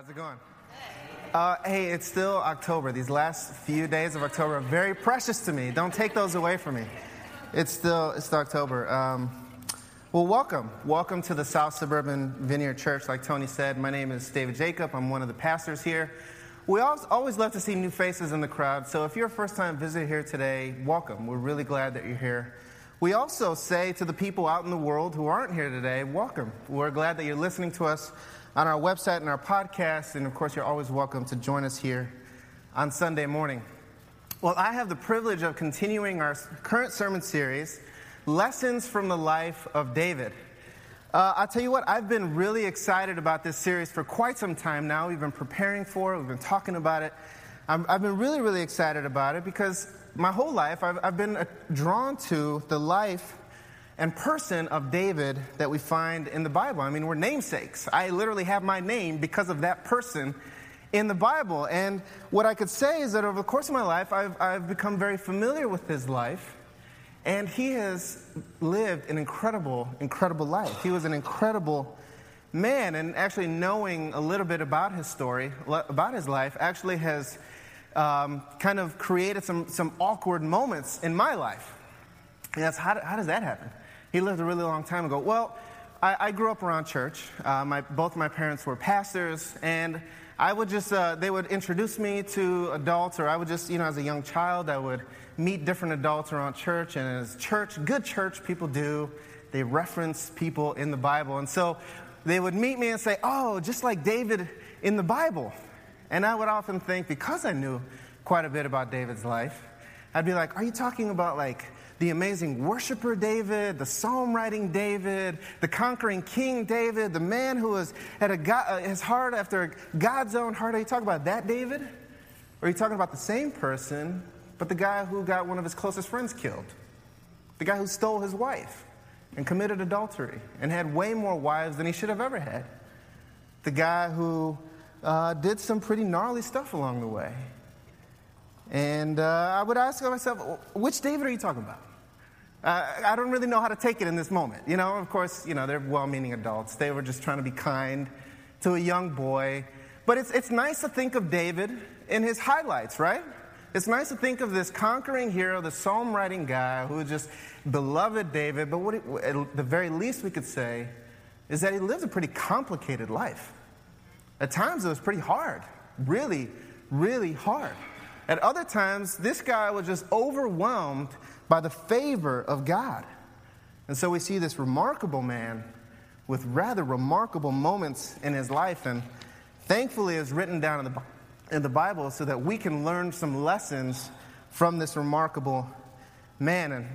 How's it going? Uh, hey, it's still October. These last few days of October are very precious to me. Don't take those away from me. It's still it's still October. Um, well, welcome. Welcome to the South Suburban Vineyard Church. Like Tony said, my name is David Jacob. I'm one of the pastors here. We always love to see new faces in the crowd. So if you're a first time visitor here today, welcome. We're really glad that you're here. We also say to the people out in the world who aren't here today, welcome. We're glad that you're listening to us on our website and our podcast. And of course, you're always welcome to join us here on Sunday morning. Well, I have the privilege of continuing our current sermon series, Lessons from the Life of David. Uh, I'll tell you what, I've been really excited about this series for quite some time now. We've been preparing for it, we've been talking about it. i have been really, really excited about it because my whole life I've, I've been uh, drawn to the life and person of David that we find in the Bible. I mean, we're namesakes. I literally have my name because of that person in the Bible. And what I could say is that over the course of my life, I've, I've become very familiar with his life. And he has lived an incredible, incredible life. He was an incredible man. And actually, knowing a little bit about his story, about his life, actually has um, kind of created some, some awkward moments in my life. And that's how, how does that happen? He lived a really long time ago. Well, I, I grew up around church. Uh, my, both my parents were pastors, and I would just, uh, they would introduce me to adults, or I would just, you know, as a young child, I would meet different adults around church. And as church, good church people do, they reference people in the Bible. And so they would meet me and say, Oh, just like David in the Bible. And I would often think, because I knew quite a bit about David's life, I'd be like, Are you talking about like the amazing worshiper David, the psalm writing David, the conquering king David, the man who was had a God, uh, his heart after God's own heart. Are you talking about that David? Or are you talking about the same person, but the guy who got one of his closest friends killed? The guy who stole his wife and committed adultery and had way more wives than he should have ever had? The guy who uh, did some pretty gnarly stuff along the way. And uh, I would ask myself, which David are you talking about? Uh, I don't really know how to take it in this moment. You know, of course, you know, they're well meaning adults. They were just trying to be kind to a young boy. But it's, it's nice to think of David in his highlights, right? It's nice to think of this conquering hero, the psalm writing guy who just beloved David. But what it, at the very least we could say is that he lived a pretty complicated life. At times it was pretty hard, really, really hard. At other times, this guy was just overwhelmed by the favor of God. And so we see this remarkable man with rather remarkable moments in his life, and thankfully is written down in the, in the Bible so that we can learn some lessons from this remarkable man. And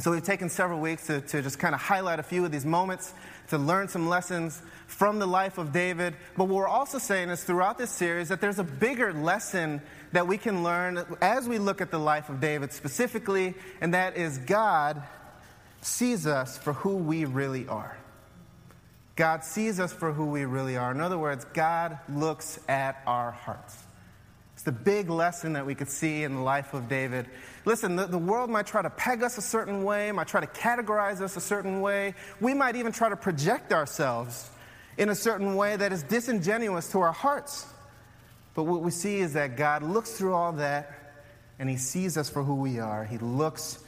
so we've taken several weeks to, to just kind of highlight a few of these moments, to learn some lessons from the life of David. But what we're also saying is throughout this series that there's a bigger lesson that we can learn as we look at the life of David specifically, and that is God sees us for who we really are. God sees us for who we really are. In other words, God looks at our hearts. It's the big lesson that we could see in the life of David. Listen, the, the, world might try to peg us a certain way, might try to categorize us a certain way. We might even try to project ourselves in a certain way that is disingenuous to our hearts. But what we see is that God looks through all that and He sees us for who we are. He looks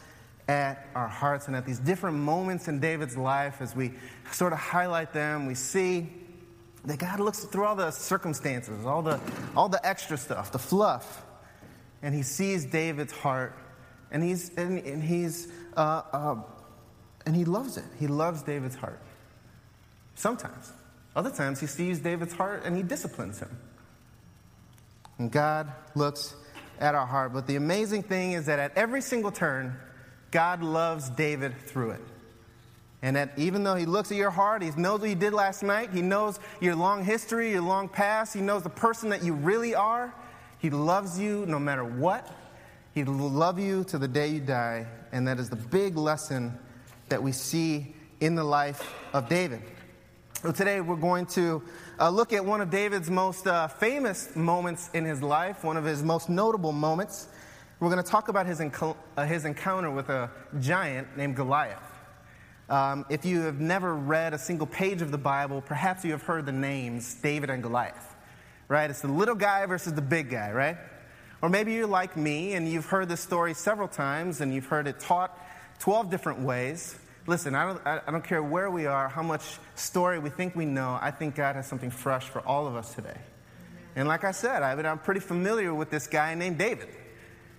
at our hearts and at these different moments in David's life as we sort of highlight them, we see that God looks through all the circumstances, all the, all the extra stuff, the fluff, and He sees David's heart and He's, and, and he's, uh, uh, and He loves it. He loves David's heart. Sometimes. Other times, He sees David's heart and He disciplines him. And God looks at our heart. But the amazing thing is that at every single turn, God loves David through it. And that even though he looks at your heart, he knows what you did last night, he knows your long history, your long past, he knows the person that you really are, he loves you no matter what. He will love you to the day you die. And that is the big lesson that we see in the life of David. So today we're going to uh, look at one of David's most uh, famous moments in his life, one of his most notable moments. We're going to talk about his, enco- uh, his encounter with a giant named Goliath. Um, if you have never read a single page of the Bible, perhaps you have heard the names David and Goliath. right? It's the little guy versus the big guy, right? Or maybe you're like me and you've heard this story several times and you've heard it taught 12 different ways. Listen, I don't, I don't care where we are, how much story we think we know, I think God has something fresh for all of us today. And like I said, I mean, I'm pretty familiar with this guy named David.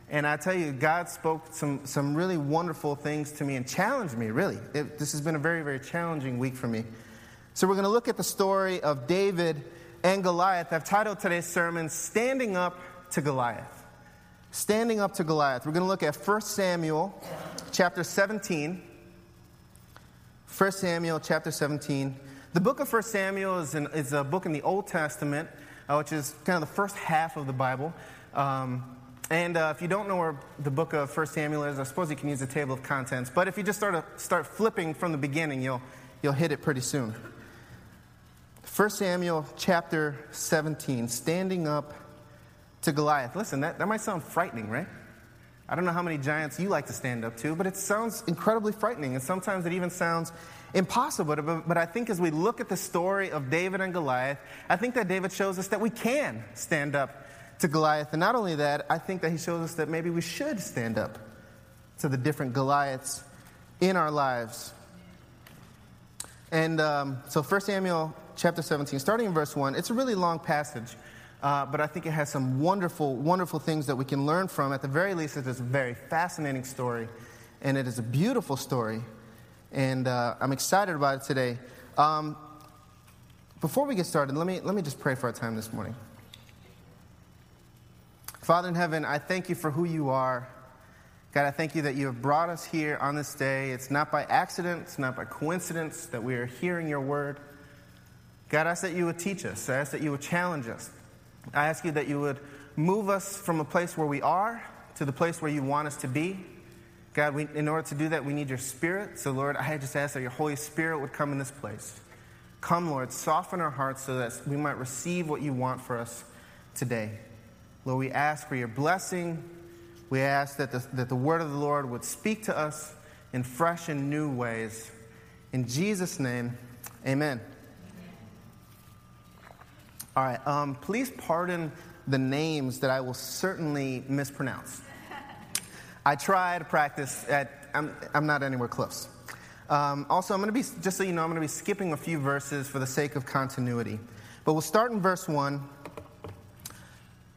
And I tell you, God spoke some, some really wonderful things to me and challenged me, really. It, this has been a very, very challenging week for me. So we're going to look at the story of David and Goliath. I've titled today's sermon, Standing Up to Goliath. Standing Up to Goliath. We're going to look at 1 Samuel chapter 17. 1 Samuel chapter 17. The book of 1 Samuel is, an, is a book in the Old Testament, uh, which is kind of the first half of the Bible. Um, and uh, if you don't know where the book of 1 Samuel is, I suppose you can use the table of contents. But if you just start, to, start flipping from the beginning, you'll, you'll hit it pretty soon. 1 Samuel chapter 17, standing up to Goliath. Listen, that, that might sound frightening, right? I don't know how many giants you like to stand up to, but it sounds incredibly frightening. And sometimes it even sounds impossible. But, I think as we look at the story of David and Goliath, I think that David shows us that we can stand up to Goliath. And not only that, I think that he shows us that maybe we should stand up to the different Goliaths in our lives. And um, so 1 Samuel chapter 17, starting in verse 1, it's a really long passage. Uh, but I think it has some wonderful, wonderful things that we can learn from. At the very least, it is a very fascinating story, and it is a beautiful story. And uh, I'm excited about it today. Um, before we get started, let me, let me just pray for our time this morning. Father in heaven, I thank you for who you are. God, I thank you that you have brought us here on this day. It's not by accident, it's not by coincidence that we are hearing your word. God, I ask that you would teach us. I ask that you would challenge us. I ask you that you would move us from a place where we are to the place where you want us to be. God, we, in order to do that, we need your spirit. So, Lord, I just ask that your Holy Spirit would come in this place. Come, Lord, soften our hearts so that we might receive what you want for us today. Lord, we ask for your blessing. We ask that the, that the word of the Lord would speak to us in fresh and new ways. In Jesus' name, amen. All right, um, please pardon the names that I will certainly mispronounce. I try to practice, at, I'm, I'm not anywhere close. Um, also, I'm going to be, just so you know, I'm going to be skipping a few verses for the sake of continuity. But we'll start in verse 1.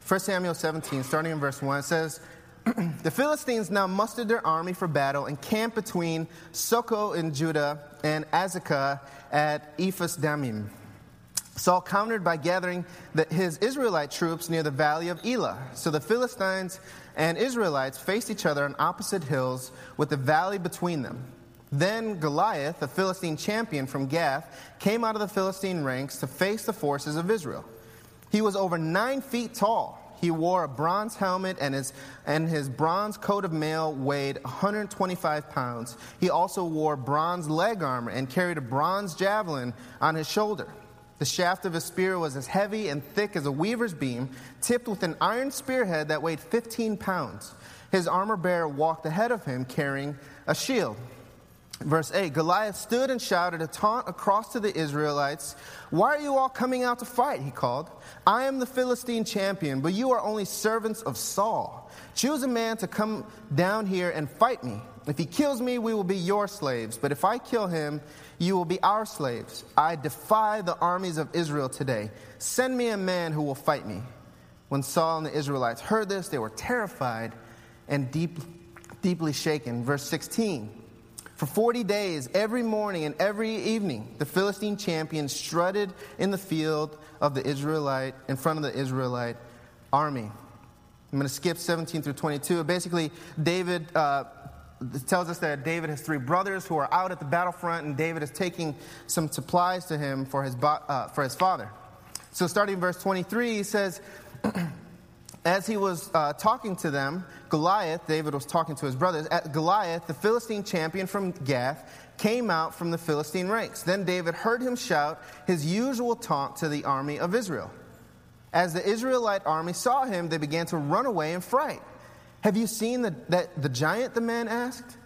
1 Samuel 17, starting in verse 1, it says, The Philistines now mustered their army for battle and camped between Socoh in Judah and Azekah at Ephes Dammim. Saul countered by gathering the, his Israelite troops near the valley of Elah. So the Philistines and Israelites faced each other on opposite hills with the valley between them. Then Goliath, the Philistine champion from Gath, came out of the Philistine ranks to face the forces of Israel. He was over nine feet tall. He wore a bronze helmet, and his, and his bronze coat of mail weighed 125 pounds. He also wore bronze leg armor and carried a bronze javelin on his shoulder. The shaft of his spear was as heavy and thick as a weaver's beam, tipped with an iron spearhead that weighed 15 pounds. His armor bearer walked ahead of him carrying a shield. Verse 8 Goliath stood and shouted a taunt across to the Israelites. Why are you all coming out to fight? He called. I am the Philistine champion, but you are only servants of Saul. Choose a man to come down here and fight me. If he kills me, we will be your slaves. But if I kill him, you will be our slaves. I defy the armies of Israel today. Send me a man who will fight me. When Saul and the Israelites heard this, they were terrified and deep, deeply shaken. Verse 16 For 40 days, every morning and every evening, the Philistine champion strutted in the field of the Israelite, in front of the Israelite army. I'm going to skip 17 through 22. Basically, David. Uh, it tells us that David has three brothers who are out at the battlefront, and David is taking some supplies to him for his, uh, for his father. So, starting in verse 23, he says, As he was uh, talking to them, Goliath, David was talking to his brothers, at Goliath, the Philistine champion from Gath, came out from the Philistine ranks. Then David heard him shout his usual taunt to the army of Israel. As the Israelite army saw him, they began to run away in fright. Have you seen the, that, the giant? The man asked.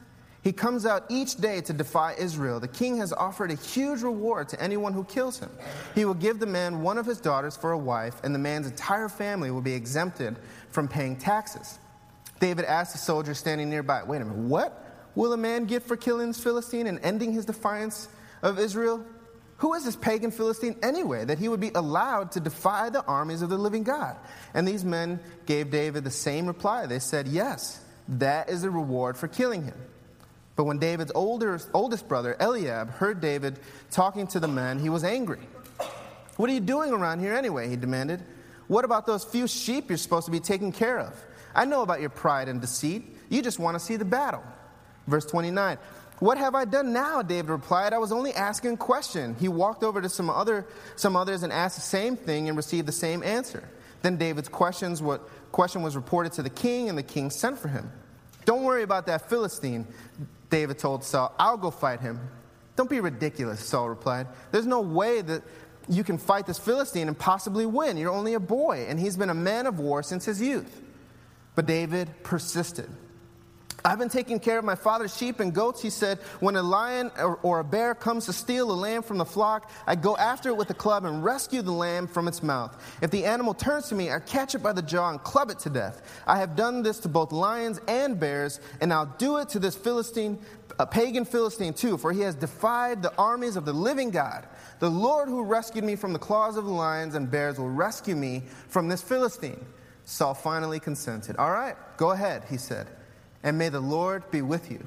He comes out each day to defy Israel. The king has offered a huge reward to anyone who kills him. He will give the man one of his daughters for a wife, and the man's entire family will be exempted from paying taxes. David asked the soldier standing nearby, Wait a minute, what will a man get for killing this Philistine and ending his defiance of Israel? Who is this pagan Philistine anyway, that he would be allowed to defy the armies of the living God? And these men gave David the same reply. They said, Yes, that is the reward for killing him. But when David's older, oldest brother, Eliab, heard David talking to the men, he was angry. What are you doing around here anyway? He demanded. What about those few sheep you're supposed to be taking care of? I know about your pride and deceit. You just want to see the battle. Verse 29. What have I done now? David replied. I was only asking a question. He walked over to some, other, some others and asked the same thing and received the same answer. Then David's questions, what, question was reported to the king, and the king sent for him. Don't worry about that Philistine, David told Saul. I'll go fight him. Don't be ridiculous, Saul replied. There's no way that you can fight this Philistine and possibly win. You're only a boy, and he's been a man of war since his youth. But David persisted. I've been taking care of my father's sheep and goats, he said. When a lion or, or, a bear comes to steal a lamb from the flock, I go after it with a club and rescue the lamb from its mouth. If the animal turns to me, I catch it by the jaw and club it to death. I have done this to both lions and bears, and I'll do it to this Philistine, a pagan Philistine too, for he has defied the armies of the living God. The Lord who rescued me from the claws of the lions and bears will rescue me from this Philistine. Saul finally consented. All right, go ahead, he said and may the Lord be with you.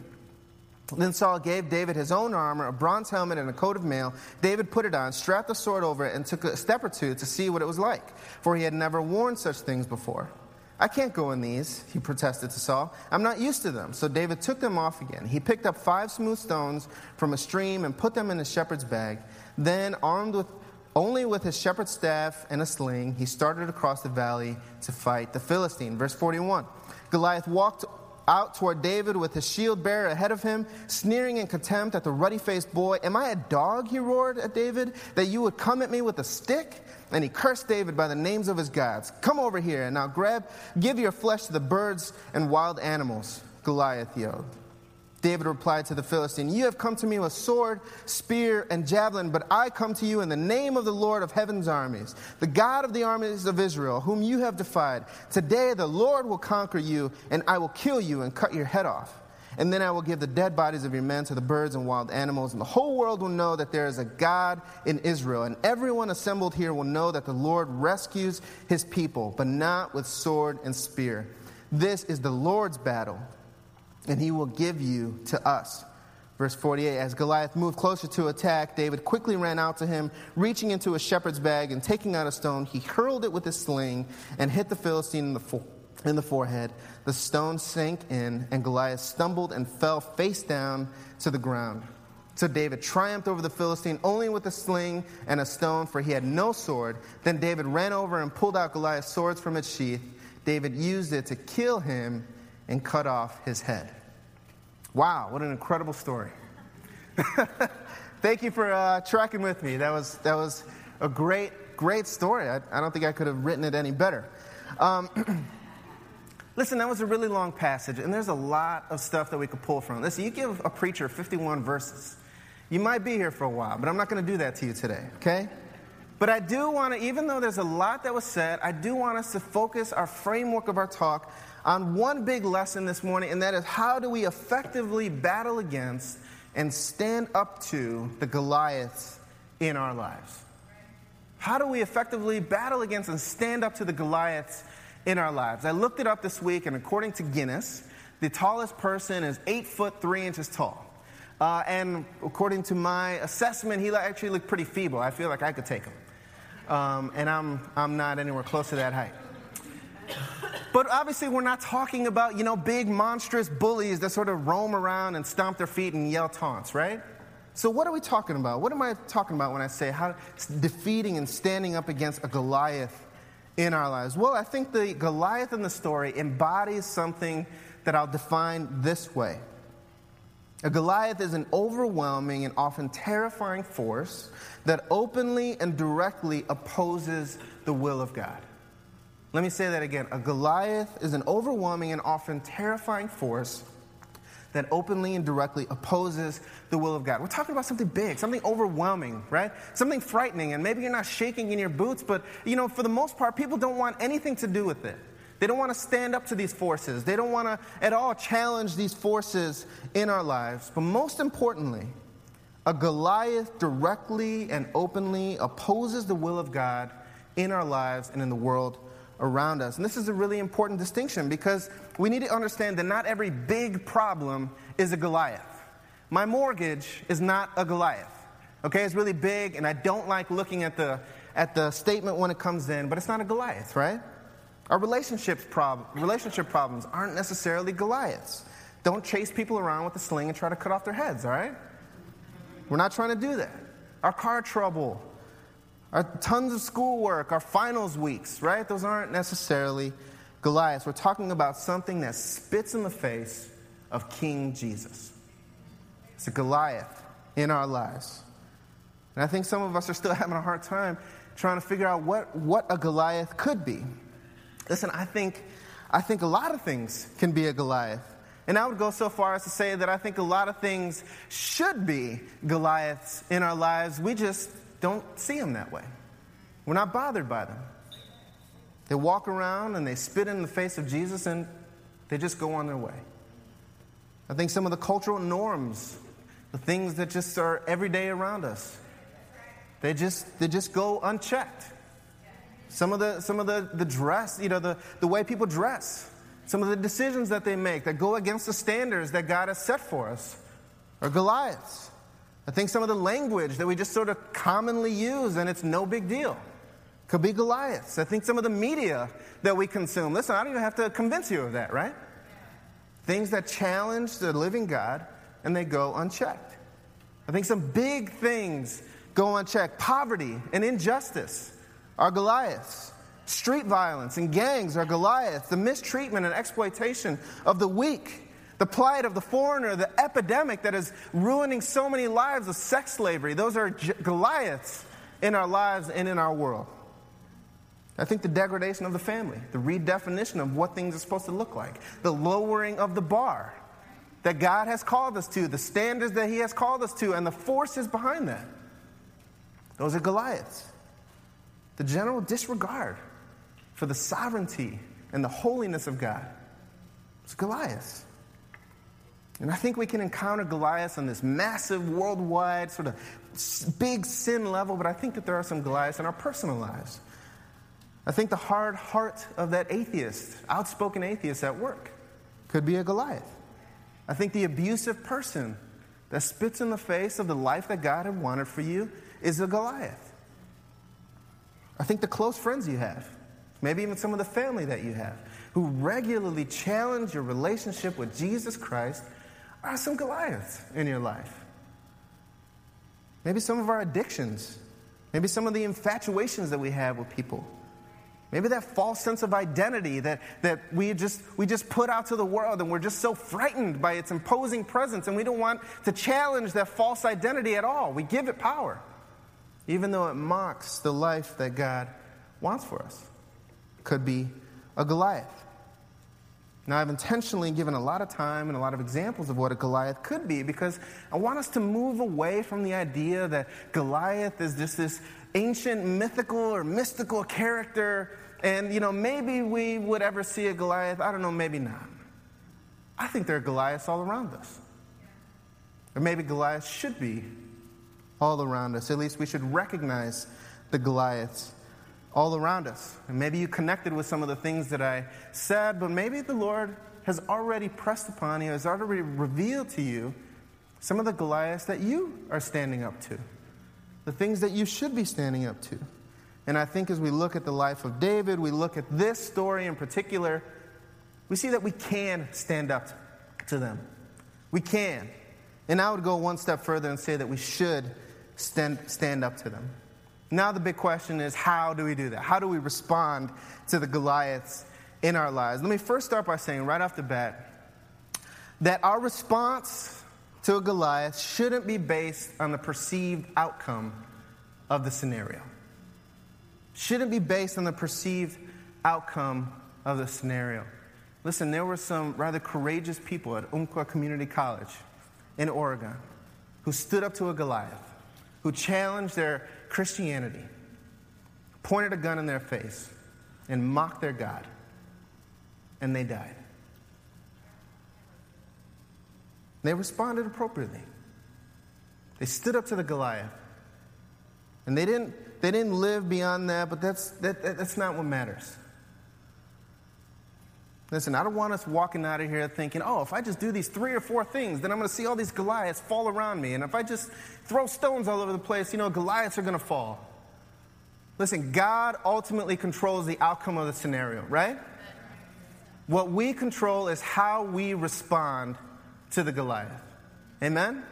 Then Saul gave David his own armor, a bronze helmet, and a coat of mail. David put it on, strapped the sword over it, and took a step or two to see what it was like, for he had never worn such things before. I can't go in these, he protested to Saul. I'm not used to them. So David took them off again. He picked up five smooth stones from a stream and put them in his shepherd's bag. Then, armed with only with his shepherd's staff and a sling, he started across the valley to fight the Philistine. Verse 41. Goliath walked out toward David with his shield bearer ahead of him, sneering in contempt at the ruddy faced boy. Am I a dog, he roared at David, that you would come at me with a stick? And he cursed David by the names of his gods. Come over here, and now grab, give your flesh to the birds and wild animals, Goliath yelled. David replied to the Philistine, You have come to me with sword, spear, and javelin, but I come to you in the name of the Lord of heaven's armies, the God of the armies of Israel, whom you have defied. Today the Lord will conquer you, and I will kill you and cut your head off. And then I will give the dead bodies of your men to the birds and wild animals, and the whole world will know that there is a God in Israel. And everyone assembled here will know that the Lord rescues his people, but not with sword and spear. This is the Lord's battle and he will give you to us. Verse 48 As Goliath moved closer to attack, David quickly ran out to him, reaching into a shepherd's bag and taking out a stone. He hurled it with his sling and hit the Philistine in the, fo- in the forehead. The stone sank in, and Goliath stumbled and fell face down to the ground. So David triumphed over the Philistine only with a sling and a stone, for he had no sword. Then David ran over and pulled out Goliath's swords from its sheath. David used it to kill him and cut off his head. Wow, what an incredible story. Thank you for uh, tracking with me. That was, that was a great, great story. I, I don't think I could have written it any better. Um, listen, that was a really long passage, and there's a lot of stuff that we could pull from. Listen, you give a preacher 51 verses. You might be here for a while, but I'm not going to do that to you today, okay? But I do want to, even though there's a lot that was said, I do want us to focus our framework of our talk on one big lesson this morning, and that is how do we effectively battle against and stand up to the Goliaths in our lives? How do we effectively battle against and stand up to the Goliaths in our lives? I looked it up this week, and according to Guinness, the tallest person is eight foot three inches tall. Uh, and according to my assessment, he actually looked pretty feeble. I feel like I could take him. Um, and I'm, I'm not anywhere close to that height. But obviously, we're not talking about, you know, big monstrous bullies that sort of roam around and stomp their feet and yell taunts, right? So, what are we talking about? What am I talking about when I say how defeating and standing up against a Goliath in our lives? Well, I think the Goliath in the story embodies something that I'll define this way. A Goliath is an overwhelming and often terrifying force that openly and directly opposes the will of God. Let me say that again. A Goliath is an overwhelming and often terrifying force that openly and directly opposes the will of God. We're talking about something big, something overwhelming, right? Something frightening, and maybe you're not shaking in your boots, but you know, for the most part, people don't want anything to do with it. They don't want to stand up to these forces. They don't want to at all challenge these forces in our lives. But most importantly, a Goliath directly and openly opposes the will of God in our lives and in the world around us. And this is a really important distinction because we need to understand that not every big problem is a Goliath. My mortgage is not a Goliath. Okay, it's really big, and I don't like looking at the, at the statement when it comes in, but it's not a Goliath, right? Our relationships prob- relationship problems aren't necessarily Goliaths. Don't chase people around with a sling and try to cut off their heads, all right? We're not trying to do that. Our car trouble, our tons of schoolwork, our finals weeks, right? Those aren't necessarily Goliaths. We're talking about something that spits in the face of King Jesus. It's a Goliath in our lives. And I think some of us are still having a hard time trying to figure out what, what a Goliath could be. Listen, I think, I think a lot of things can be a Goliath. And I would go so far as to say that I think a lot of things should be Goliaths in our lives. We just don't see them that way. We're not bothered by them. They walk around and they spit in the face of Jesus and they just go on their way. I think some of the cultural norms, the things that just are every day around us, they just, they just go unchecked. Some of the, some of the, the dress, you know, the, the way people dress, some of the decisions that they make that go against the standards that God has set for us are Goliaths. I think some of the language that we just sort of commonly use and it's no big deal could be Goliaths. I think some of the media that we consume, listen, I don't even have to convince you of that, right? Things that challenge the living God and they go unchecked. I think some big things go unchecked. Poverty and injustice are Goliaths. Street violence and gangs are Goliaths. The mistreatment and exploitation of the weak, the plight of the foreigner, the epidemic that is ruining so many lives of sex slavery, those are Goliaths in our lives and in our world. I think the degradation of the family, the redefinition of what things are supposed to look like, the lowering of the bar that God has called us to, the standards that He has called us to, and the forces behind that. Those are Goliaths the general disregard for the sovereignty and the holiness of God. It's Goliath. And I think we can encounter Goliath on this massive, worldwide, sort of big sin level, but I think that there are some Goliaths in our personal lives. I think the hard heart of that atheist, outspoken atheist at work, could be a Goliath. I think the abusive person that spits in the face of the life that God had wanted for you is a Goliath. I think the close friends you have, maybe even some of the family that you have, who regularly challenge your relationship with Jesus Christ are some Goliaths in your life. Maybe some of our addictions, maybe some of the infatuations that we have with people. Maybe that false sense of identity that, that we, just, we just put out to the world and we're just so frightened by its imposing presence and we don't want to challenge that false identity at all. We give it power even though it mocks the life that God wants for us. Could be a Goliath. Now, I've intentionally given a lot of time and a lot of examples of what a Goliath could be because I want us to move away from the idea that Goliath is just this ancient mythical or mystical character, and, you know, maybe we would ever see a Goliath. I don't know, maybe not. I think there are Goliaths all around us. Or maybe Goliath should be all around us. At least we should recognize the Goliaths all around us. And maybe you connected with some of the things that I said, but maybe the Lord has already pressed upon you, has already revealed to you some of the Goliaths that you are standing up to, the things that you should be standing up to. And I think as we look at the life of David, we look at this story in particular, we see that we can stand up to them. We can. And I would go one step further and say that we should stand, stand up to them. Now, the big question is how do we do that? How do we respond to the Goliaths in our lives? Let me first start by saying, right off the bat, that our response to a Goliath shouldn't be based on the perceived outcome of the scenario. Shouldn't be based on the perceived outcome of the scenario. Listen, there were some rather courageous people at Umpqua Community College in Oregon who stood up to a Goliath, who challenged their Christianity, pointed a gun in their face, and mocked their God. And they died. They responded appropriately. They stood up to the Goliath. And they didn't, they didn't live beyond that, but that's, that, that's not what matters. Listen, I don't want us walking out of here thinking, oh, if I just do these three or four things, then I'm going to see all these Goliaths fall around me. And if I just throw stones all over the place, you know, Goliaths are going to fall. Listen, God ultimately controls the outcome of the scenario, right? What we control is how we respond to the Goliath. Amen?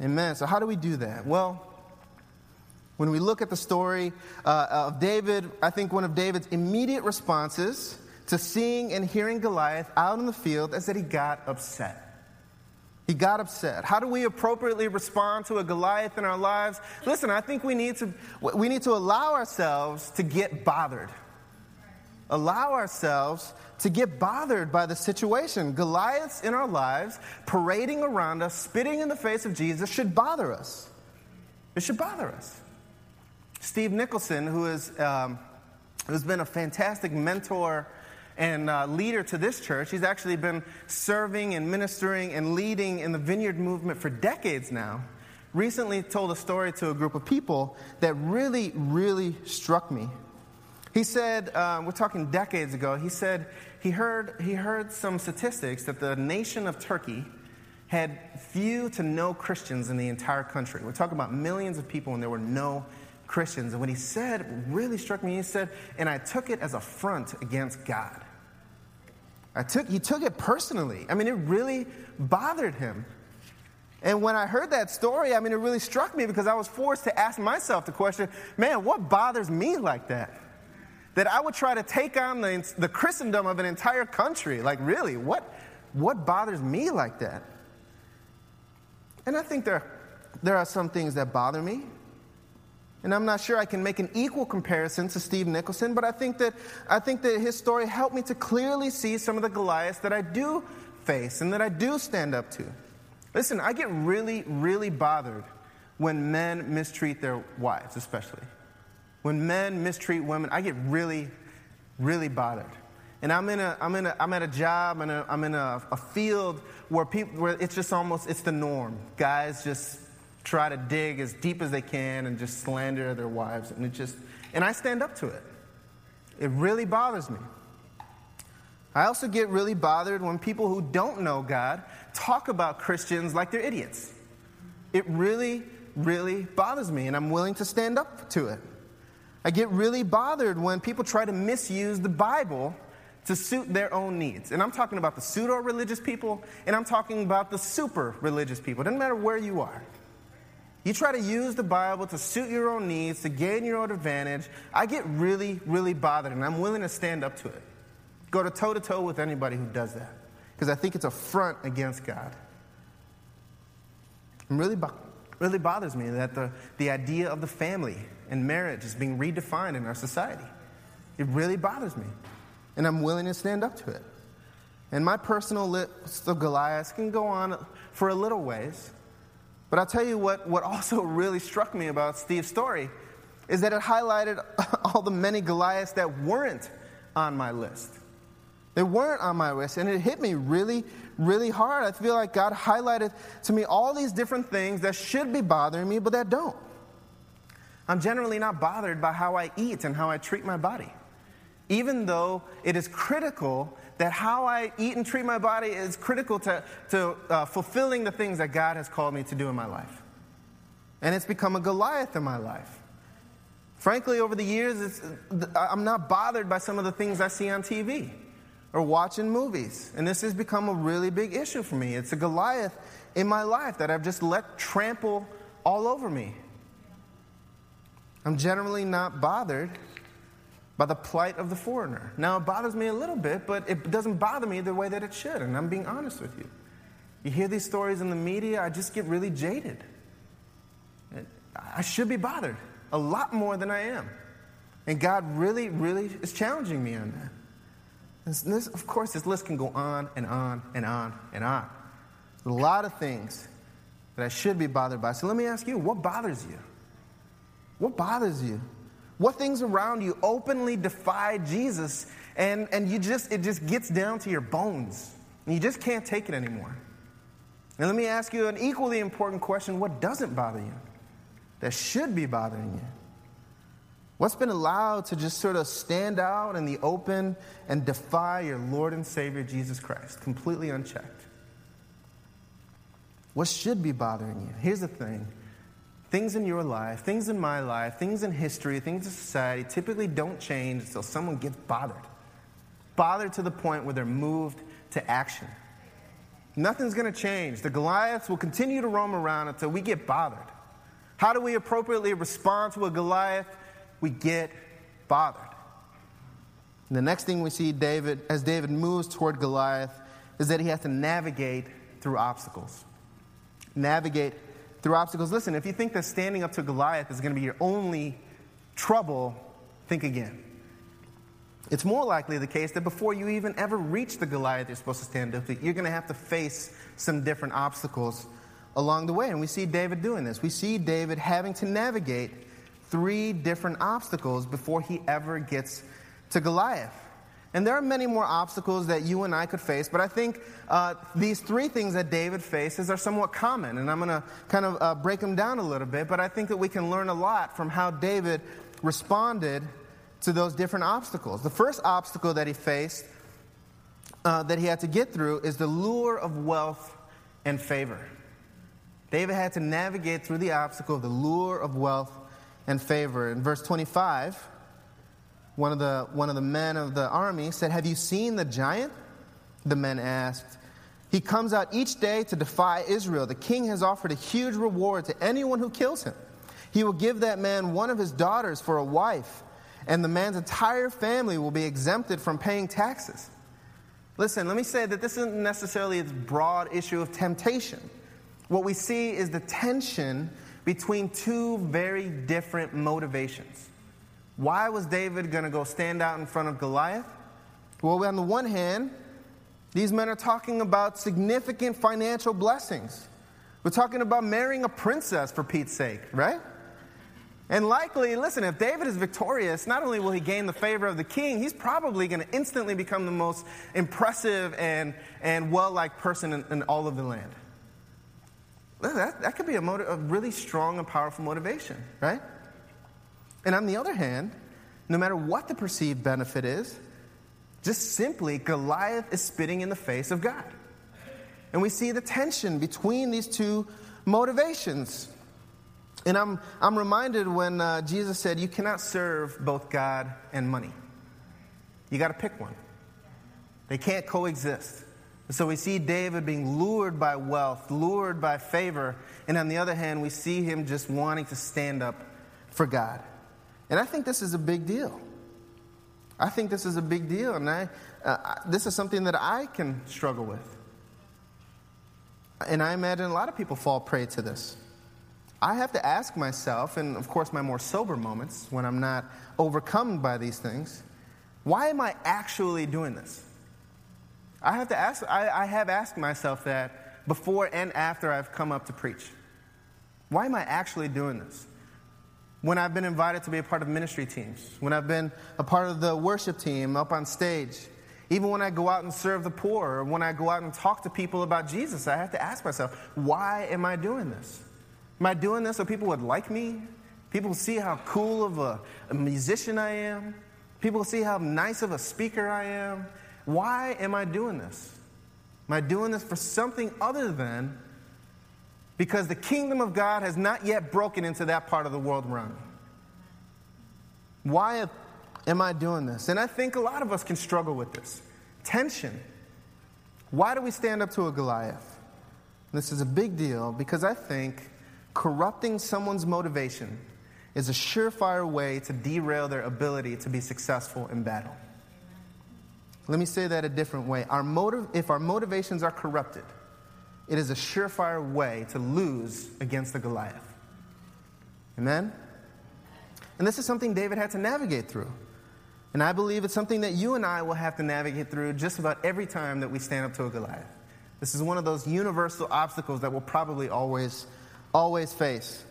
Amen. So, how do we do that? Well, when we look at the story uh, of David, I think one of David's immediate responses to seeing and hearing Goliath out in the field is that he got upset. He got upset. How do we appropriately respond to a Goliath in our lives? Listen, I think we need to, we need to allow ourselves to get bothered. Allow ourselves to get bothered by the situation. Goliaths in our lives, parading around us, spitting in the face of Jesus, should bother us. It should bother us. Steve Nicholson, who is, um, who's been a fantastic mentor and uh, leader to this church. He's actually been serving and ministering and leading in the vineyard movement for decades now. Recently told a story to a group of people that really, really struck me. He said, uh, we're talking decades ago, he said he heard, he heard some statistics that the nation of Turkey had few to no Christians in the entire country. We're talking about millions of people, and there were no Christians. And what he said really struck me. He said, and I took it as a front against God. I took, he took it personally. I mean, it really bothered him. And when I heard that story, I mean, it really struck me because I was forced to ask myself the question man, what bothers me like that? That I would try to take on the, the Christendom of an entire country. Like, really, what, what bothers me like that? And I think there, there are some things that bother me. And I'm not sure I can make an equal comparison to Steve Nicholson, but I think that, I think that his story helped me to clearly see some of the Goliaths that I do face and that I do stand up to. Listen, I get really, really bothered when men mistreat their wives, especially. When men mistreat women, I get really, really bothered. And I'm in a, I'm in a, I'm at a job and I'm in a, a field where people, where it's just almost, it's the norm. Guys just try to dig as deep as they can and just slander their wives. And it just, and I stand up to it. It really bothers me. I also get really bothered when people who don't know God talk about Christians like they're idiots. It really, really bothers me, and I'm willing to stand up to it. I get really bothered when people try to misuse the Bible to suit their own needs. And I'm talking about the pseudo religious people, and I'm talking about the super religious people. It doesn't matter where you are. You try to use the Bible to suit your own needs, to gain your own advantage. I get really, really bothered, and I'm willing to stand up to it. Go to toe to toe with anybody who does that, because I think it's a front against God. It really, bo- really bothers me that the, the idea of the family and marriage is being redefined in our society. It really bothers me, and I'm willing to stand up to it. And my personal list of Goliaths can go on for a little ways. But I'll tell you what, what also really struck me about Steve's story is that it highlighted all the many Goliaths that weren't on my list. They weren't on my list, and it hit me really, really hard. I feel like God highlighted to me all these different things that should be bothering me, but that don't. I'm generally not bothered by how I eat and how I treat my body, even though it is critical that how I eat and treat my body is critical to, to uh, fulfilling the things that God has called me to do in my life. And it's become a Goliath in my life. Frankly, over the years, I'm not bothered by some of the things I see on TV or watching movies. And this has become a really big issue for me. It's a Goliath in my life that I've just let trample all over me. I'm generally not bothered by the plight of the foreigner. Now, it bothers me a little bit, but it doesn't bother me the way that it should, and I'm being honest with you. You hear these stories in the media, I just get really jaded. I should be bothered a lot more than I am. And God really, really is challenging me on that. This, of course, this list can go on and on and on and on. a lot of things that I should be bothered by. So let me ask you what bothers you? What bothers you? What things around you openly defy Jesus and, and you just, it just gets down to your bones and you just can't take it anymore? And let me ask you an equally important question what doesn't bother you that should be bothering you? What's been allowed to just sort of stand out in the open and defy your Lord and Savior Jesus Christ, completely unchecked? What should be bothering you? Here's the thing things in your life, things in my life, things in history, things in society typically don't change until someone gets bothered. Bothered to the point where they're moved to action. Nothing's going to change. The Goliaths will continue to roam around until we get bothered. How do we appropriately respond to a Goliath? We get bothered. And the next thing we see David, as David moves toward Goliath, is that he has to navigate through obstacles. Navigate through obstacles. Listen, if you think that standing up to Goliath is going to be your only trouble, think again. It's more likely the case that before you even ever reach the Goliath you're supposed to stand up to, you're going to have to face some different obstacles along the way. And we see David doing this. We see David having to navigate three different obstacles before he ever gets to Goliath. And there are many more obstacles that you and I could face, but I think uh, these three things that David faces are somewhat common. And I'm going to kind of uh, break them down a little bit, but I think that we can learn a lot from how David responded to those different obstacles. The first obstacle that he faced, uh, that he had to get through, is the lure of wealth and favor. David had to navigate through the obstacle of the lure of wealth and favor. In verse 25, one of the, one of the men of the army said, Have you seen the giant? The men asked. He comes out each day to defy Israel. The king has offered a huge reward to anyone who kills him. He will give that man one of his daughters for a wife, and the man's entire family will be exempted from paying taxes. Listen, let me say that this isn't necessarily a broad issue of temptation. What we see is the tension between two very different motivations. Why was David going to go stand out in front of Goliath? Well, on the one hand, these men are talking about significant financial blessings. We're talking about marrying a princess for Pete's sake, right? And likely, listen, if David is victorious, not only will he gain the favor of the king, he's probably going to instantly become the most impressive and, and well liked person in, in all of the land. That, that could be a, motive, a really strong and powerful motivation, right? And on the other hand, no matter what the perceived benefit is, just simply Goliath is spitting in the face of God. And we see the tension between these two motivations. And I'm, I'm reminded when uh, Jesus said, You cannot serve both God and money. You got to pick one, they can't coexist. So we see David being lured by wealth, lured by favor, and on the other hand, we see him just wanting to stand up for God. And I think this is a big deal. I think this is a big deal, and I, uh, this is something that I can struggle with. And I imagine a lot of people fall prey to this. I have to ask myself, and of course, my more sober moments when I'm not overcome by these things, why am I actually doing this? I have to ask, I, I have asked myself that before and after I've come up to preach. Why am I actually doing this? When I've been invited to be a part of ministry teams, when I've been a part of the worship team up on stage, even when I go out and serve the poor, or when I go out and talk to people about Jesus, I have to ask myself, why am I doing this? Am I doing this so people would like me? People see how cool of a, a musician I am? People see how nice of a speaker I am? Why am I doing this? Am I doing this for something other than because the kingdom of God has not yet broken into that part of the world me? Why am I doing this? And I think a lot of us can struggle with this tension. Why do we stand up to a Goliath? This is a big deal because I think corrupting someone's motivation is a surefire way to derail their ability to be successful in battle. Let me say that a different way. Our motive, if our motivations are corrupted, it is a surefire way to lose against the Goliath. Amen? And this is something David had to navigate through. And I believe it's something that you and I will have to navigate through just about every time that we stand up to a Goliath. This is one of those universal obstacles that we'll probably always, always face.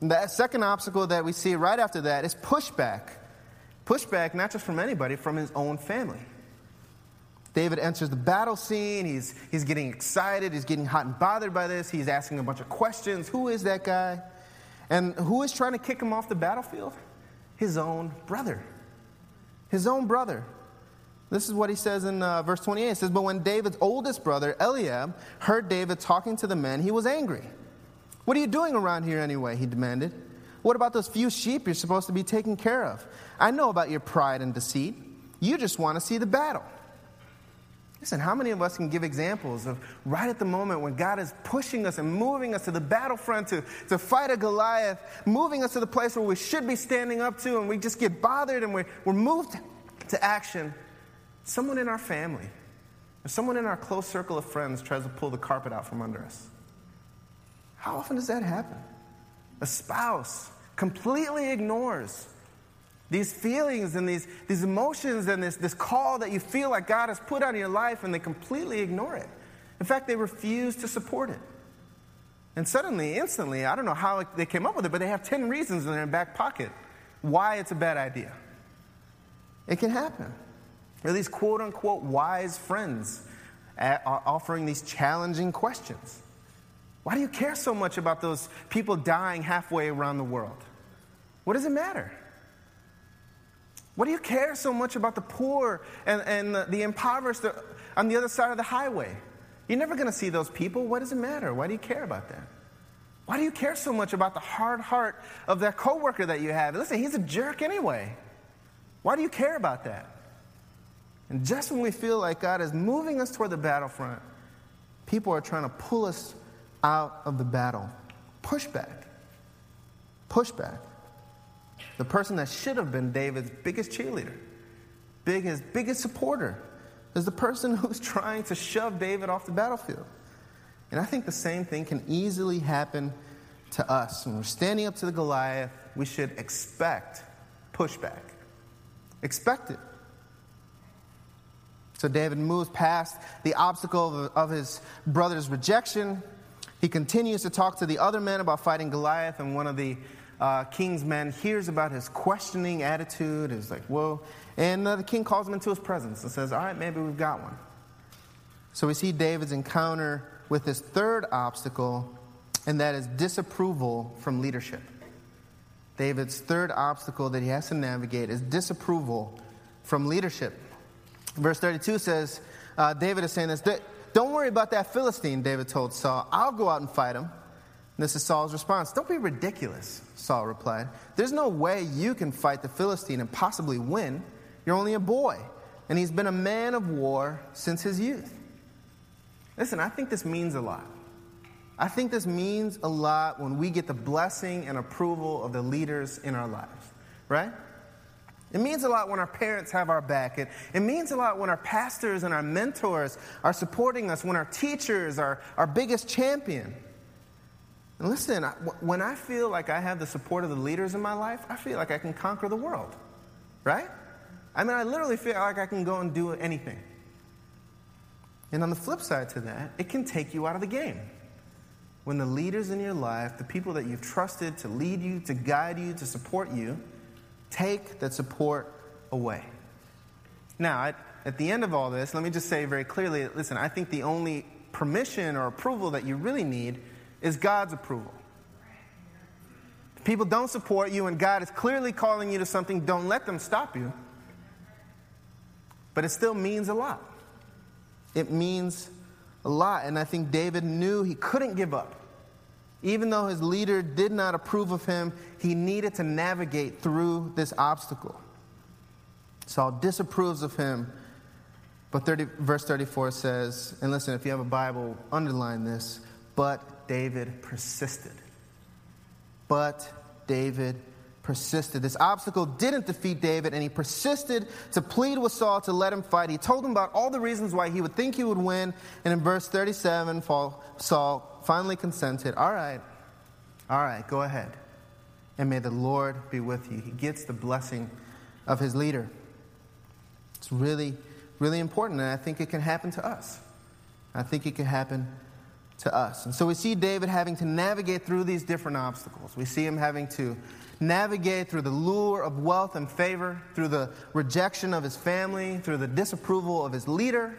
And the second obstacle that we see right after that is pushback. Pushback, not just from anybody, from his own family. David enters the battle scene. He's, he's getting excited. He's getting hot and bothered by this. He's asking a bunch of questions. Who is that guy? And who is trying to kick him off the battlefield? His own brother. His own brother. This is what he says in uh, verse 28. It says, But when David's oldest brother, Eliab, heard David talking to the men, he was angry. What are you doing around here anyway? He demanded. What about those few sheep you're supposed to be taking care of? I know about your pride and deceit. You just want to see the battle. Listen, how many of us can give examples of right at the moment when God is pushing us and moving us to the battlefront to, to fight a Goliath, moving us to the place where we should be standing up to, and we just get bothered and we're, we're moved to action? Someone in our family or someone in our close circle of friends tries to pull the carpet out from under us. How often does that happen? A spouse completely ignores these feelings and these, these emotions and this, this call that you feel like God has put on your life, and they completely ignore it. In fact, they refuse to support it. And suddenly, instantly, I don't know how they came up with it, but they have 10 reasons in their back pocket why it's a bad idea. It can happen. Or these quote unquote wise friends offering these challenging questions. Why do you care so much about those people dying halfway around the world? What does it matter? What do you care so much about the poor and, and the, the impoverished on the other side of the highway? You're never going to see those people. What does it matter? Why do you care about that? Why do you care so much about the hard heart of that coworker that you have? Listen, he's a jerk anyway. Why do you care about that? And just when we feel like God is moving us toward the battlefront, people are trying to pull us out of the battle. Pushback. Pushback. The person that should have been David's biggest cheerleader, big, his biggest supporter, is the person who's trying to shove David off the battlefield. And I think the same thing can easily happen to us. When we're standing up to the Goliath, we should expect pushback. Expect it. So David moves past the obstacle of, of his brother's rejection. He continues to talk to the other men about fighting Goliath, and one of the uh, king's men hears about his questioning attitude, is like, whoa. And uh, the king calls him into his presence and says, All right, maybe we've got one. So we see David's encounter with his third obstacle, and that is disapproval from leadership. David's third obstacle that he has to navigate is disapproval from leadership. Verse 32 says, uh, David is saying this Don't worry about that Philistine, David told Saul. I'll go out and fight him. This is Saul's response. Don't be ridiculous, Saul replied. There's no way you can fight the Philistine and possibly win. You're only a boy, and he's been a man of war since his youth. Listen, I think this means a lot. I think this means a lot when we get the blessing and approval of the leaders in our lives, right? It means a lot when our parents have our back. It, it means a lot when our pastors and our mentors are supporting us, when our teachers are our biggest champion. And listen, when I feel like I have the support of the leaders in my life, I feel like I can conquer the world, right? I mean, I literally feel like I can go and do anything. And on the flip side to that, it can take you out of the game. When the leaders in your life, the people that you've trusted to lead you, to guide you, to support you, take that support away. Now, at, the end of all this, let me just say very clearly listen, I think the only permission or approval that you really need is God's approval. If people don't support you and God is clearly calling you to something, don't let them stop you. But it still means a lot. It means a lot. And I think David knew he couldn't give up. Even though his leader did not approve of him, he needed to navigate through this obstacle. Saul disapproves of him. But 30, verse 34 says, and listen, if you have a Bible, underline this, but David persisted. But David persisted. This obstacle didn't defeat David, and he persisted to plead with Saul to let him fight. He told him about all the reasons why he would think he would win. And in verse 37, Saul finally consented. All right, all right, go ahead. And may the Lord be with you. He gets the blessing of his leader. It's really, really important, and I think it can happen to us. I think it can happen to us. And so we see David having to navigate through these different obstacles. We see him having to navigate through the lure of wealth and favor, through the rejection of his family, through the disapproval of his leader.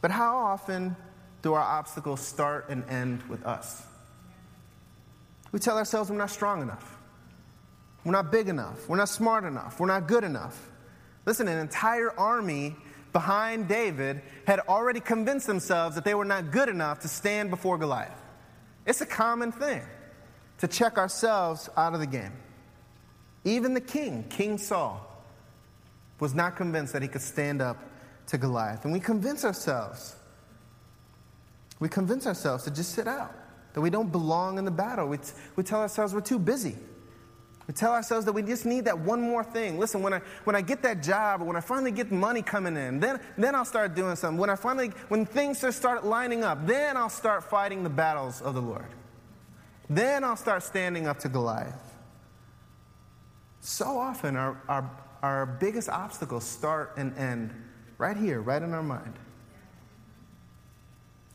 But how often do our obstacles start and end with us? We tell ourselves we're not strong enough, we're not big enough, we're not smart enough, we're not good enough. Listen, an entire army behind David had already convinced themselves that they were not good enough to stand before Goliath. It's a common thing to check ourselves out of the game. Even the king, King Saul, was not convinced that he could stand up to Goliath. And we convince ourselves, we convince ourselves to just sit out, that we don't belong in the battle. We, t- we tell ourselves we're too busy. We tell ourselves that we just need that one more thing. Listen, when I, when I get that job or when I finally get money coming in, then, then I'll start doing something. When I finally, when things just start lining up, then I'll start fighting the battles of the Lord. Then I'll start standing up to Goliath. So often our, our, our biggest obstacles start and end right here, right in our mind.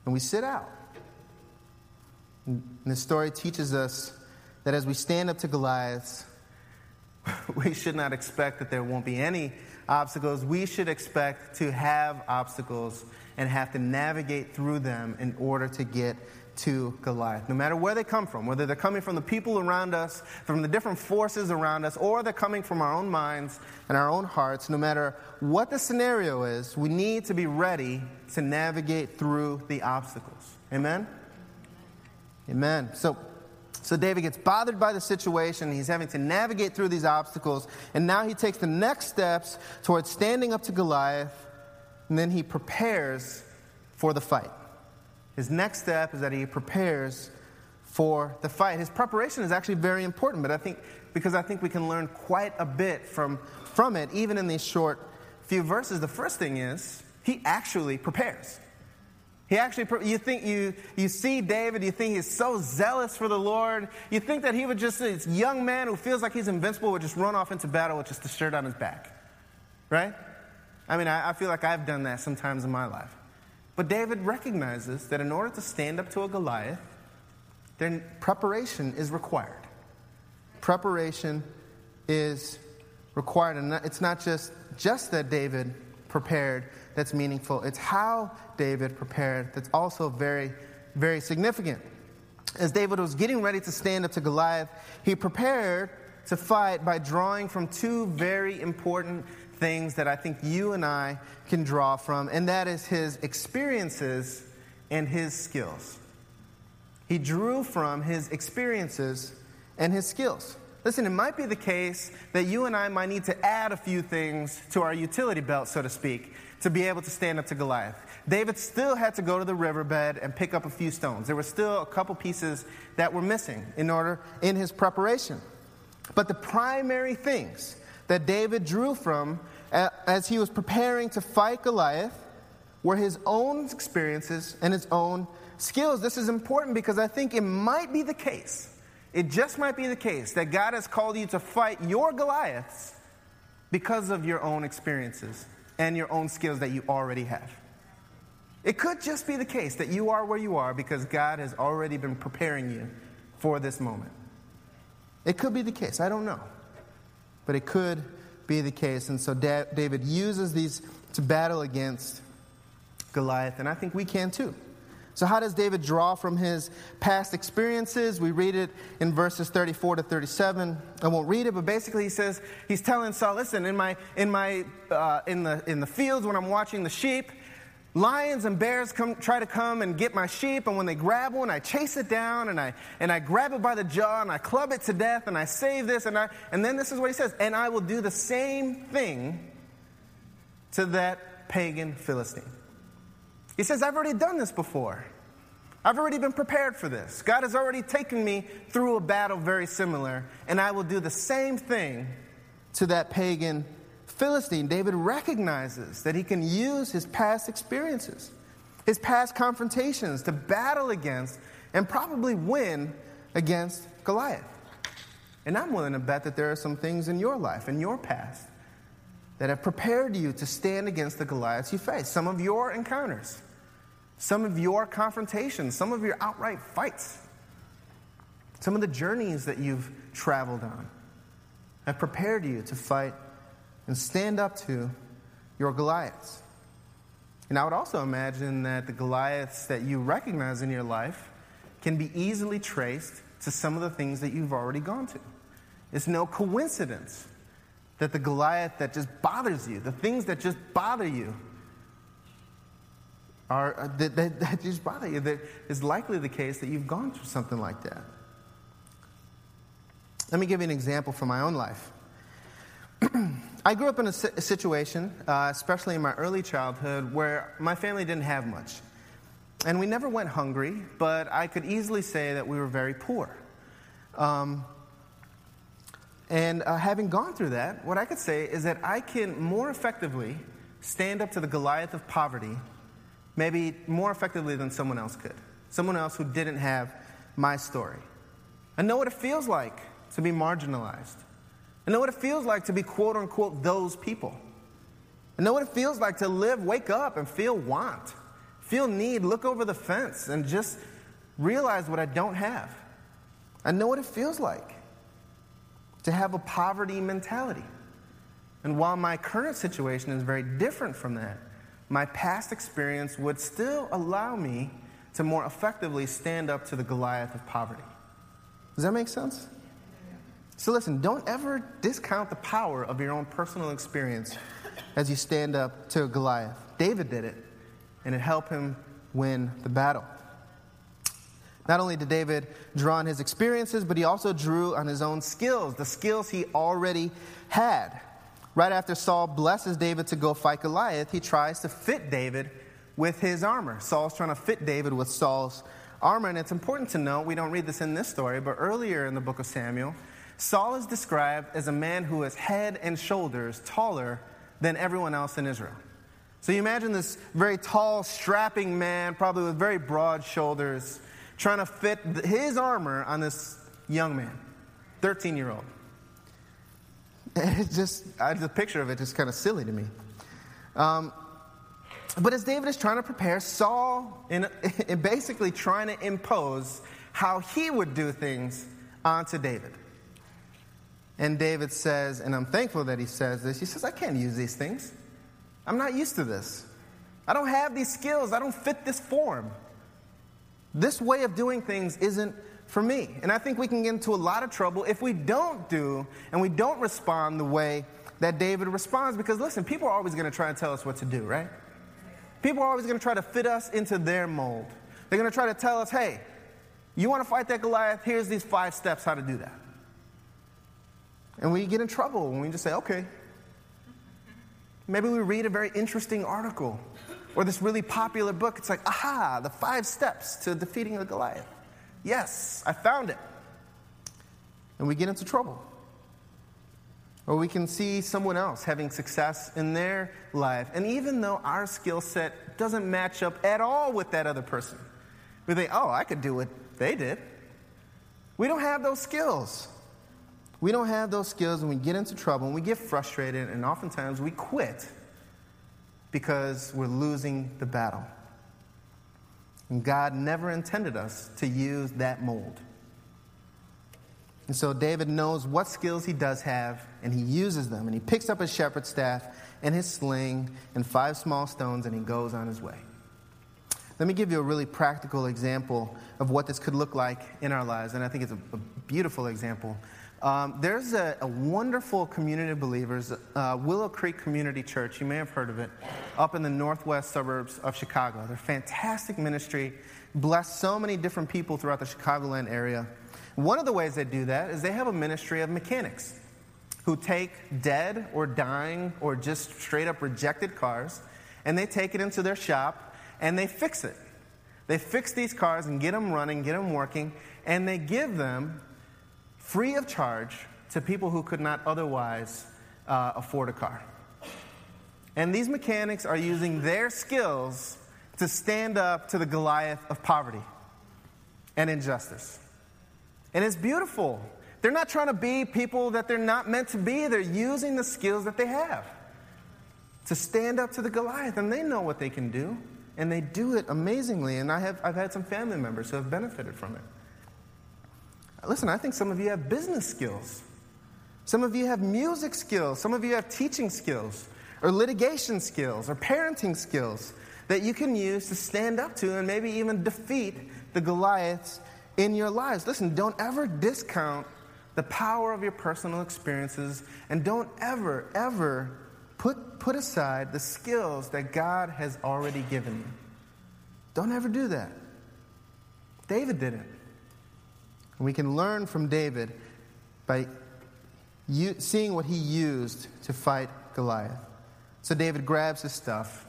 And we sit out. And the story teaches us that as we stand up to Goliath, we should not expect that there won't be any obstacles. We should expect to have obstacles and have to navigate through them in order to get to Goliath. No matter where they come from, whether they're coming from the people around us, from the different forces around us, or they're coming from our own minds and our own hearts, no matter what the scenario is, we need to be ready to navigate through the obstacles. Amen? Amen. So, so David gets bothered by the situation. He's having to navigate through these obstacles. And now he takes the next steps towards standing up to Goliath. And then he prepares for the fight. His next step is that he prepares for the fight. His preparation is actually very important, but I think because I think we can learn quite a bit from, from it, even in these short few verses. The first thing is he actually prepares. He actually, you think you, you see David, you think he's so zealous for the Lord. You think that he would just, this young man who feels like he's invincible, would just run off into battle with just a shirt on his back. Right? I mean, I, I feel like I've done that sometimes in my life. But David recognizes that in order to stand up to a Goliath, then preparation is required. Preparation is required. And it's not just, just that David prepared that's meaningful. It's how David prepared that's also very, very significant. As David was getting ready to stand up to Goliath, he prepared to fight by drawing from two very important things that I think you and I can draw from, and that is his experiences and his skills. He drew from his experiences and his skills. Listen, it might be the case that you and I might need to add a few things to our utility belt, so to speak, to be able to stand up to Goliath. David still had to go to the riverbed and pick up a few stones. There were still a couple pieces that were missing in order in his preparation. But the primary things that David drew from as he was preparing to fight Goliath were his own experiences and his own skills. This is important because I think it might be the case, it just might be the case, that God has called you to fight your Goliaths because of your own experiences and your own skills that you already have. It could just be the case that you are where you are because God has already been preparing you for this moment. It could be the case. I don't know. But it could be the case. And so David uses these to battle against Goliath, and I think we can too. So, how does David draw from his past experiences? We read it in verses 34 to 37. I won't read it, but basically, he says, he's telling Saul, listen, in, my, in, my, uh, in, the, in the fields when I'm watching the sheep, lions and bears come, try to come and get my sheep, and when they grab one, I chase it down and I, and I grab it by the jaw and I club it to death and I save this. And, I, and then this is what he says, and I will do the same thing to that pagan Philistine. He says, I've already done this before. I've already been prepared for this. God has already taken me through a battle very similar, and I will do the same thing to that pagan Philistine. David recognizes that he can use his past experiences, his past confrontations to battle against and probably win against Goliath. And I'm willing to bet that there are some things in your life, in your past, that have prepared you to stand against the Goliaths you face. Some of your encounters, some of your confrontations, some of your outright fights, some of the journeys that you've traveled on have prepared you to fight and stand up to your Goliaths. And I would also imagine that the Goliaths that you recognize in your life can be easily traced to some of the things that you've already gone to. It's no coincidence that the Goliath that just bothers you, the things that just bother you, are, uh, that, that, that just bother you, that is likely the case that you've gone through something like that. Let me give you an example from my own life. I grew up in a situation, uh, especially in my early childhood, where my family didn't have much. And we never went hungry, but I could easily say that we were very poor. Um, and uh, having gone through that, what I could say is that I can more effectively stand up to the Goliath of poverty, maybe more effectively than someone else could. Someone else who didn't have my story. I know what it feels like to be marginalized. I know what it feels like to be quote unquote those people. I know what it feels like to live, wake up, and feel want, feel need, look over the fence, and just realize what I don't have. I know what it feels like to have a poverty mentality. And while my current situation is very different from that, my past experience would still allow me to more effectively stand up to the Goliath of poverty. Does that make sense? So, listen, don't ever discount the power of your own personal experience as you stand up to Goliath. David did it, and it helped him win the battle. Not only did David draw on his experiences, but he also drew on his own skills, the skills he already had. Right after Saul blesses David to go fight Goliath, he tries to fit David with his armor. Saul's trying to fit David with Saul's armor. And it's important to note, we don't read this in this story, but earlier in the book of Samuel, Saul is described as a man who is head and shoulders taller than everyone else in Israel. So you imagine this very tall, strapping man, probably with very broad shoulders trying to fit his armor on this young man, 13 year old. It's just, I, the picture of it is kind of silly to me. Um, but as David is trying to prepare, Saul in, in basically trying to impose how he would do things onto David. And David says, and I'm thankful that he says this, he says, I can't use these things. I'm not used to this. I don't have these skills. I don't fit this form. This way of doing things isn't for me. And I think we can get into a lot of trouble if we don't do and we don't respond the way that David responds. Because listen, people are always going to try and tell us what to do, right? People are always going to try to fit us into their mold. They're going to try to tell us, hey, you want to fight that Goliath? Here's these five steps how to do that. And we get in trouble when we just say, okay. Maybe we read a very interesting article or this really popular book, it's like, aha, the five steps to defeating the Goliath. Yes, I found it. And we get into trouble. Or we can see someone else having success in their life. And even though our skill set doesn't match up at all with that other person, we think, oh, I could do what they did. We don't have those skills. We don't have those skills, and we get into trouble, and we get frustrated, and oftentimes we quit because we're losing the battle. God never intended us to use that mold. And so David knows what skills he does have, and he uses them. And he picks up his shepherd's staff and his sling and five small stones, and he goes on his way. Let me give you a really practical example of what this could look like in our lives, and I think it's a, a beautiful example. Um, there's a, a, wonderful community of believers, uh, Willow Creek Community Church. You may have heard of it, up in the northwest suburbs of Chicago. They're fantastic ministry, bless so many different people throughout the Chicagoland area. One of the ways they do that is they have a ministry of mechanics who take dead or dying or just straight up rejected cars and they take it into their shop and they fix it. They fix these cars and get them running, get them working, and they give them free of charge to people who could not otherwise uh, afford a car. And these mechanics are using their skills to stand up to the Goliath of poverty and injustice. And it's beautiful. They're not trying to be people that they're not meant to be, they're using the skills that they have. to stand up to the Goliath, and they know what they can do, and they do it amazingly. And I have, I've had some family members who have benefited from it. Listen, I think some of you have business skills. Some of you have music skills. Some of you have teaching skills, or litigation skills, or parenting skills that you can use to stand up to and maybe even defeat the Goliaths in your lives. Listen, don't ever discount the power of your personal experiences, and don't ever, ever put, put aside the skills that God has already given you. Don't ever do that. David didn't. And we can learn from David by seeing what he used to fight Goliath. So David grabs his stuff.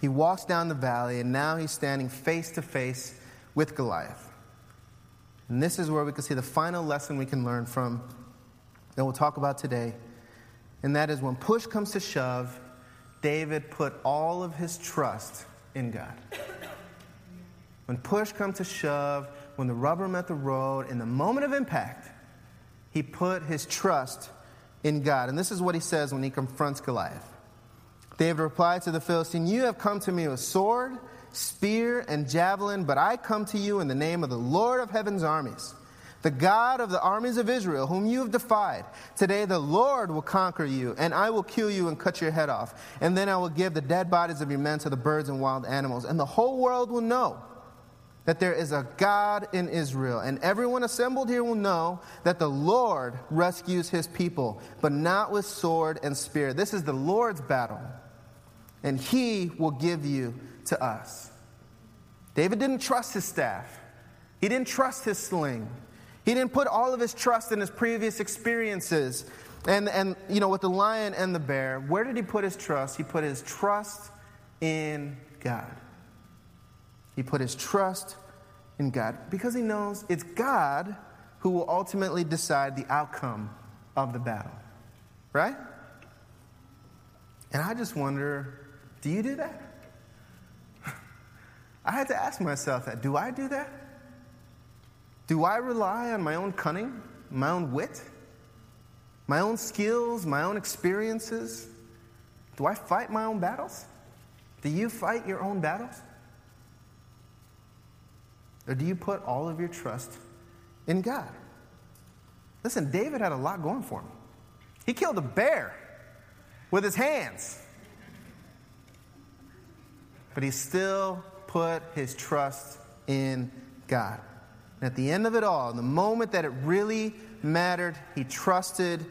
He walks down the valley, and now he's standing face to face with Goliath. And this is where we can see the final lesson we can learn from that we'll talk about today. And that is when push comes to shove, David put all of his trust in God. When push comes to shove, when the rubber met the road, in the moment of impact, he put his trust in God. And this is what he says when he confronts Goliath. David replied to the Philistine, You have come to me with sword, spear, and javelin, but I come to you in the name of the Lord of heaven's armies, the God of the armies of Israel, whom you have defied. Today the Lord will conquer you, and I will kill you and cut your head off. And then I will give the dead bodies of your men to the birds and wild animals, and the whole world will know that there is a God in Israel. And everyone assembled here will know that the Lord rescues his people, but not with sword and spear. This is the Lord's battle, and he will give you to us. David didn't trust his staff, he didn't trust his sling, he didn't put all of his trust in his previous experiences. And, and, you know, with the lion and the bear, where did he put his trust? He put his trust in God. He put his trust in God because he knows it's God who will ultimately decide the outcome of the battle. Right? And I just wonder do you do that? I had to ask myself that. Do I do that? Do I rely on my own cunning, my own wit, my own skills, my own experiences? Do I fight my own battles? Do you fight your own battles? Or do you put all of your trust in God? Listen, David had a lot going for him. He killed a bear with his hands. But he still put his trust in God. And at the end of it all, in the moment that it really mattered, he trusted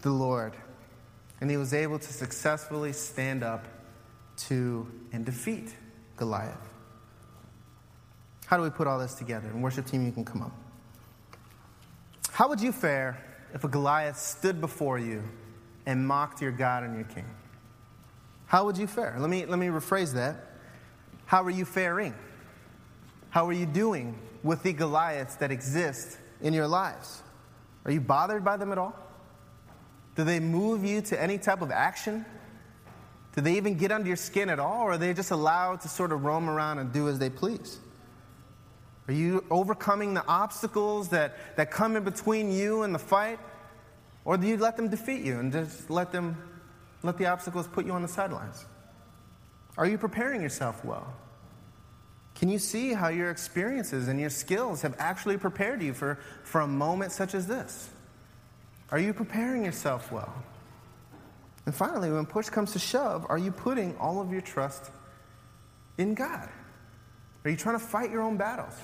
the Lord. And he was able to successfully stand up to and defeat Goliath. How do we put all this together? And worship team, you can come up. How would you fare if a Goliath stood before you and mocked your God and your king? How would you fare? Let me, let me rephrase that. How are you faring? How are you doing with the Goliaths that exist in your lives? Are you bothered by them at all? Do they move you to any type of action? Do they even get under your skin at all, or are they just allowed to sort of roam around and do as they please? Are you overcoming the obstacles that, that come in between you and the fight? Or do you let them defeat you and just let them let the obstacles put you on the sidelines? Are you preparing yourself well? Can you see how your experiences and your skills have actually prepared you for, for a moment such as this? Are you preparing yourself well? And finally, when push comes to shove, are you putting all of your trust in God? Are you trying to fight your own battles?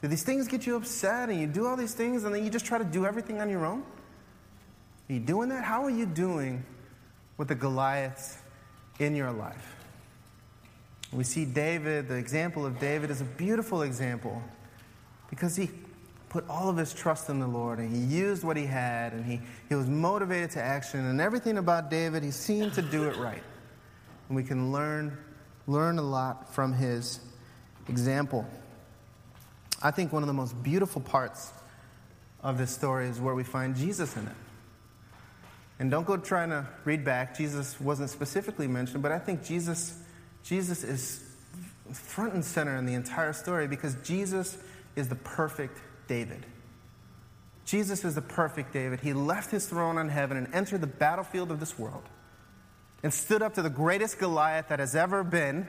Do these things get you upset and you do all these things and then you just try to do everything on your own? Are you doing that? How are you doing with the Goliaths in your life? We see David, the example of David is a beautiful example because he put all of his trust in the Lord and he used what he had and he, he was motivated to action and everything about David, he seemed to do it right. And we can learn, learn a lot from his example. I think one of the most beautiful parts of this story is where we find Jesus in it. And don't go trying to read back. Jesus wasn't specifically mentioned, but I think Jesus, Jesus is front and center in the entire story because Jesus is the perfect David. Jesus is the perfect David. He left his throne on heaven and entered the battlefield of this world. and stood up to the greatest Goliath that has ever been.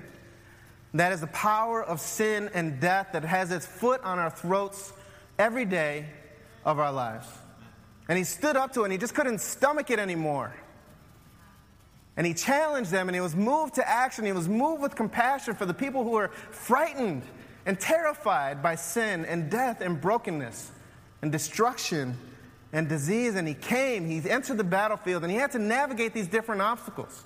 That is the power of sin and death that has its foot on our throats every day of our lives. And he stood up to it and he just couldn't stomach it anymore. And he challenged them and he was moved to action. He was moved with compassion for the people who were frightened and terrified by sin and death and brokenness and destruction and disease. And he came, he entered the battlefield, and he had to navigate these different obstacles.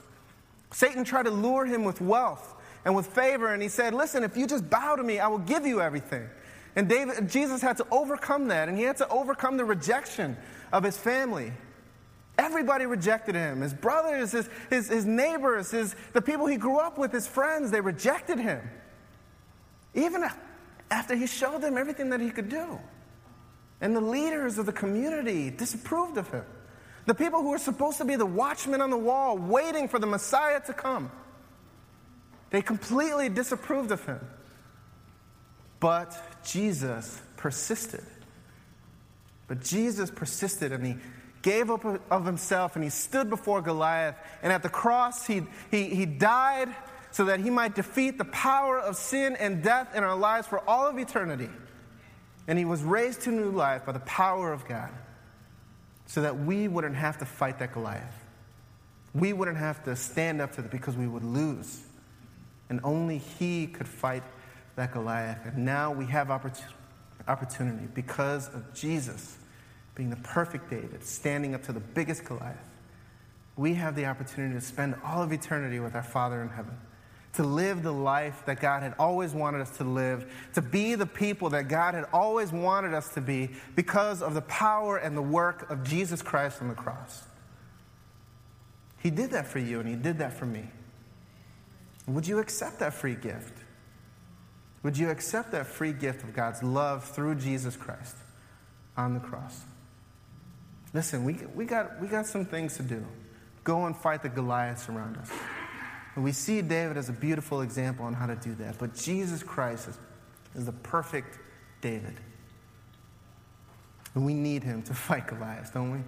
Satan tried to lure him with wealth and with favor, and he said, Listen, if you just bow to me, I will give you everything. And David, Jesus had to overcome that, and he had to overcome the rejection of his family. Everybody rejected him. His brothers, his, his, his neighbors, his, the people he grew up with, his friends, they rejected him. Even after he showed them everything that he could do. And the leaders of the community disapproved of him. The people who were supposed to be the watchmen on the wall, waiting for the Messiah to come, they completely disapproved of him. But Jesus persisted. But Jesus persisted and he gave up of himself and he stood before Goliath. And at the cross, he, he, he died so that he might defeat the power of sin and death in our lives for all of eternity. And he was raised to new life by the power of God so that we wouldn't have to fight that Goliath. We wouldn't have to stand up to it because we would lose. And only he could fight that Goliath. And now we have opportunity because of Jesus being the perfect David, standing up to the biggest Goliath. We have the opportunity to spend all of eternity with our Father in heaven to live the life that God had always wanted us to live, to be the people that God had always wanted us to be because of the power and the work of Jesus Christ on the cross. He did that for you and He did that for me. Would you accept that free gift? Would you accept that free gift of God's love through Jesus Christ on the cross? Listen, we, we, got, we got some things to do. Go and fight the Goliaths around us. And we see David as a beautiful example on how to do that. But Jesus Christ is, is the perfect David. And we need him to fight Goliath, don't we?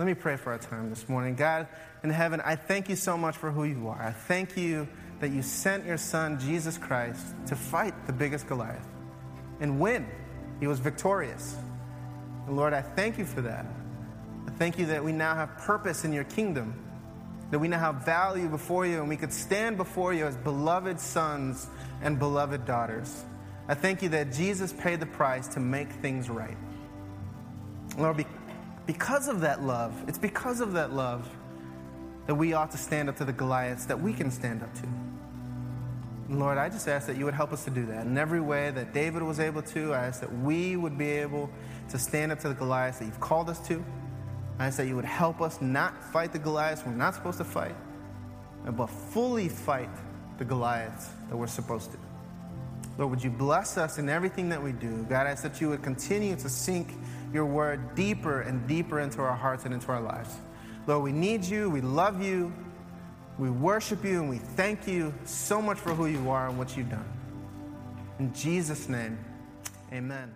Let me pray for our time this morning. God in heaven, I thank you so much for who you are. I thank you that you sent your son, Jesus Christ, to fight the biggest Goliath and win. He was victorious. And Lord, I thank you for that. I thank you that we now have purpose in your kingdom that we now have value before you and we could stand before you as beloved sons and beloved daughters. I thank you that Jesus paid the price to make things right. Lord, because of that love, it's because of that love that we ought to stand up to the Goliaths that we can stand up to. Lord, I just ask that you would help us to do that in every way that David was able to. I ask that we would be able to stand up to the Goliaths that you've called us to. I ask that you would help us not fight the Goliaths we're not supposed to fight, but fully fight the Goliaths that we're supposed to. Lord, would you bless us in everything that we do? God, I ask that you would continue to sink your word deeper and deeper into our hearts and into our lives. Lord, we need you. We love you. We worship you and we thank you so much for who you are and what you've done. In Jesus' name, amen.